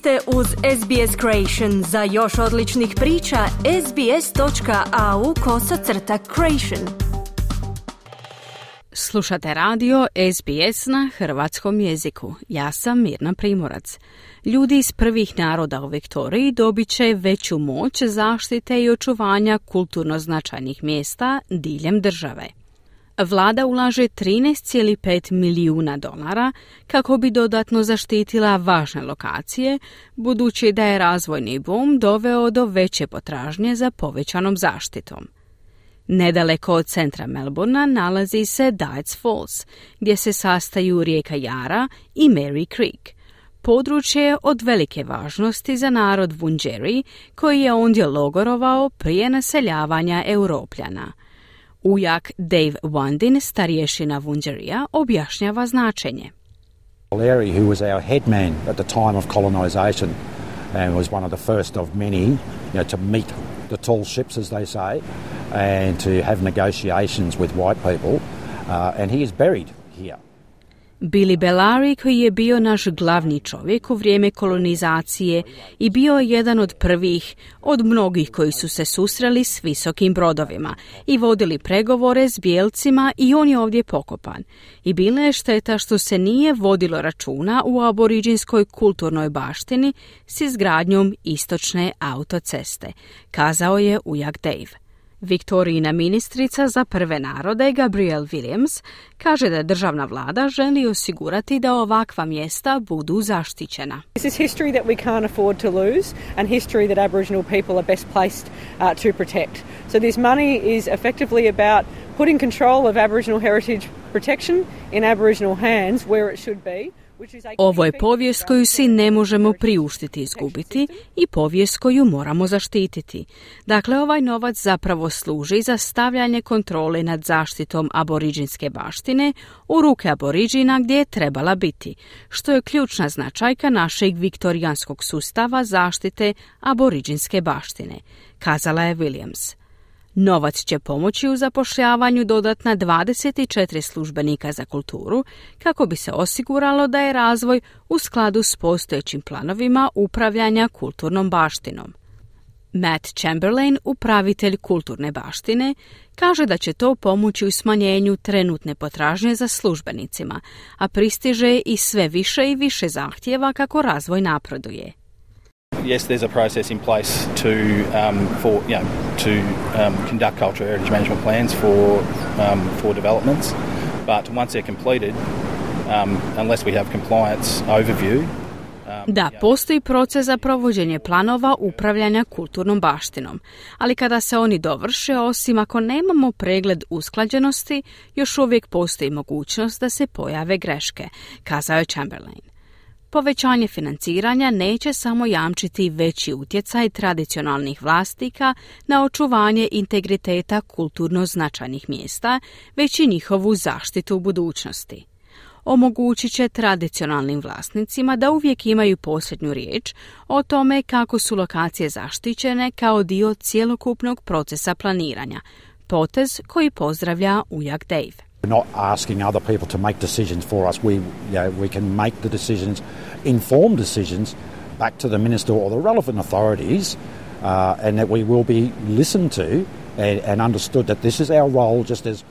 ste uz SBS Creation. Za još odličnih priča, sbs.au kosacrta creation. Slušate radio SBS na hrvatskom jeziku. Ja sam Mirna Primorac. Ljudi iz prvih naroda u Viktoriji dobit će veću moć zaštite i očuvanja kulturno značajnih mjesta diljem države. Vlada ulaže 13,5 milijuna dolara kako bi dodatno zaštitila važne lokacije, budući da je razvojni boom doveo do veće potražnje za povećanom zaštitom. Nedaleko od centra Melbourna nalazi se Diets Falls, gdje se sastaju rijeka Jara i Mary Creek. Područje je od velike važnosti za narod Wunjeri, koji je ondje logorovao prije naseljavanja Europljana – Ujak Dave Wandin, starješina Vunđerija, objašnjava značenje. Larry, who was our head man at the time of colonisation and was one of the first of many you know, to meet the tall ships, as they say, and to have negotiations with white people, uh, and he is buried here. Billy Bellari koji je bio naš glavni čovjek u vrijeme kolonizacije i bio je jedan od prvih od mnogih koji su se susreli s visokim brodovima i vodili pregovore s bijelcima i on je ovdje pokopan. I bila je šteta što se nije vodilo računa u aboriđinskoj kulturnoj baštini s izgradnjom istočne autoceste, kazao je ujak Dave. Viktorijina ministrica za prve narode Gabrielle Williams kaže da državna vlada želi osigurati da ovakva mjesta budu zaštićena. This is history that we can't afford to lose and history that Aboriginal people are best placed uh, to protect. So this money is effectively about putting control of Aboriginal heritage protection in Aboriginal hands where it should be. Ovo je povijest koju si ne možemo priuštiti izgubiti i povijest koju moramo zaštititi. Dakle, ovaj novac zapravo služi za stavljanje kontrole nad zaštitom aboriđinske baštine u ruke aboriđina gdje je trebala biti, što je ključna značajka našeg viktorijanskog sustava zaštite aboriđinske baštine, kazala je Williams. Novac će pomoći u zapošljavanju dodatna 24 službenika za kulturu kako bi se osiguralo da je razvoj u skladu s postojećim planovima upravljanja kulturnom baštinom. Matt Chamberlain, upravitelj kulturne baštine, kaže da će to pomoći u smanjenju trenutne potražnje za službenicima, a pristiže i sve više i više zahtjeva kako razvoj napreduje. Yes, there's a process in place to um, for you know to um, conduct cultural heritage management plans for um, for developments, but once they're completed, um, unless we have compliance overview. Um, da, postoji proces za provođenje planova upravljanja kulturnom baštinom, ali kada se oni dovrše, osim ako nemamo pregled usklađenosti, još uvijek postoji mogućnost da se pojave greške, kazao je Chamberlain. Povećanje financiranja neće samo jamčiti veći utjecaj tradicionalnih vlastika na očuvanje integriteta kulturno značajnih mjesta, već i njihovu zaštitu u budućnosti. Omogućit će tradicionalnim vlasnicima da uvijek imaju posljednju riječ o tome kako su lokacije zaštićene kao dio cjelokupnog procesa planiranja, potez koji pozdravlja Ujak Dave. We're not asking other people to make decisions for us. We, you know, we can make the decisions, informed decisions, back to the minister or the relevant authorities, uh, and that we will be listened to and, and understood that this is our role just as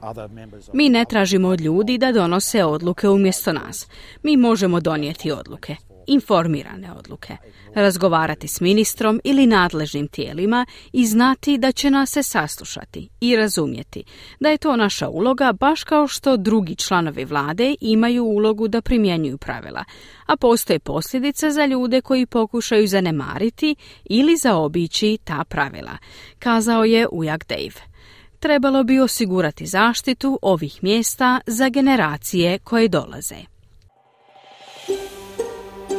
other members. Mi ne tražimo od ljudi da donose odluke umjesto nas. Mi možemo donijeti odluke informirane odluke, razgovarati s ministrom ili nadležnim tijelima i znati da će nas se saslušati i razumjeti da je to naša uloga baš kao što drugi članovi vlade imaju ulogu da primjenjuju pravila, a postoje posljedice za ljude koji pokušaju zanemariti ili zaobići ta pravila, kazao je Ujak Dave. Trebalo bi osigurati zaštitu ovih mjesta za generacije koje dolaze.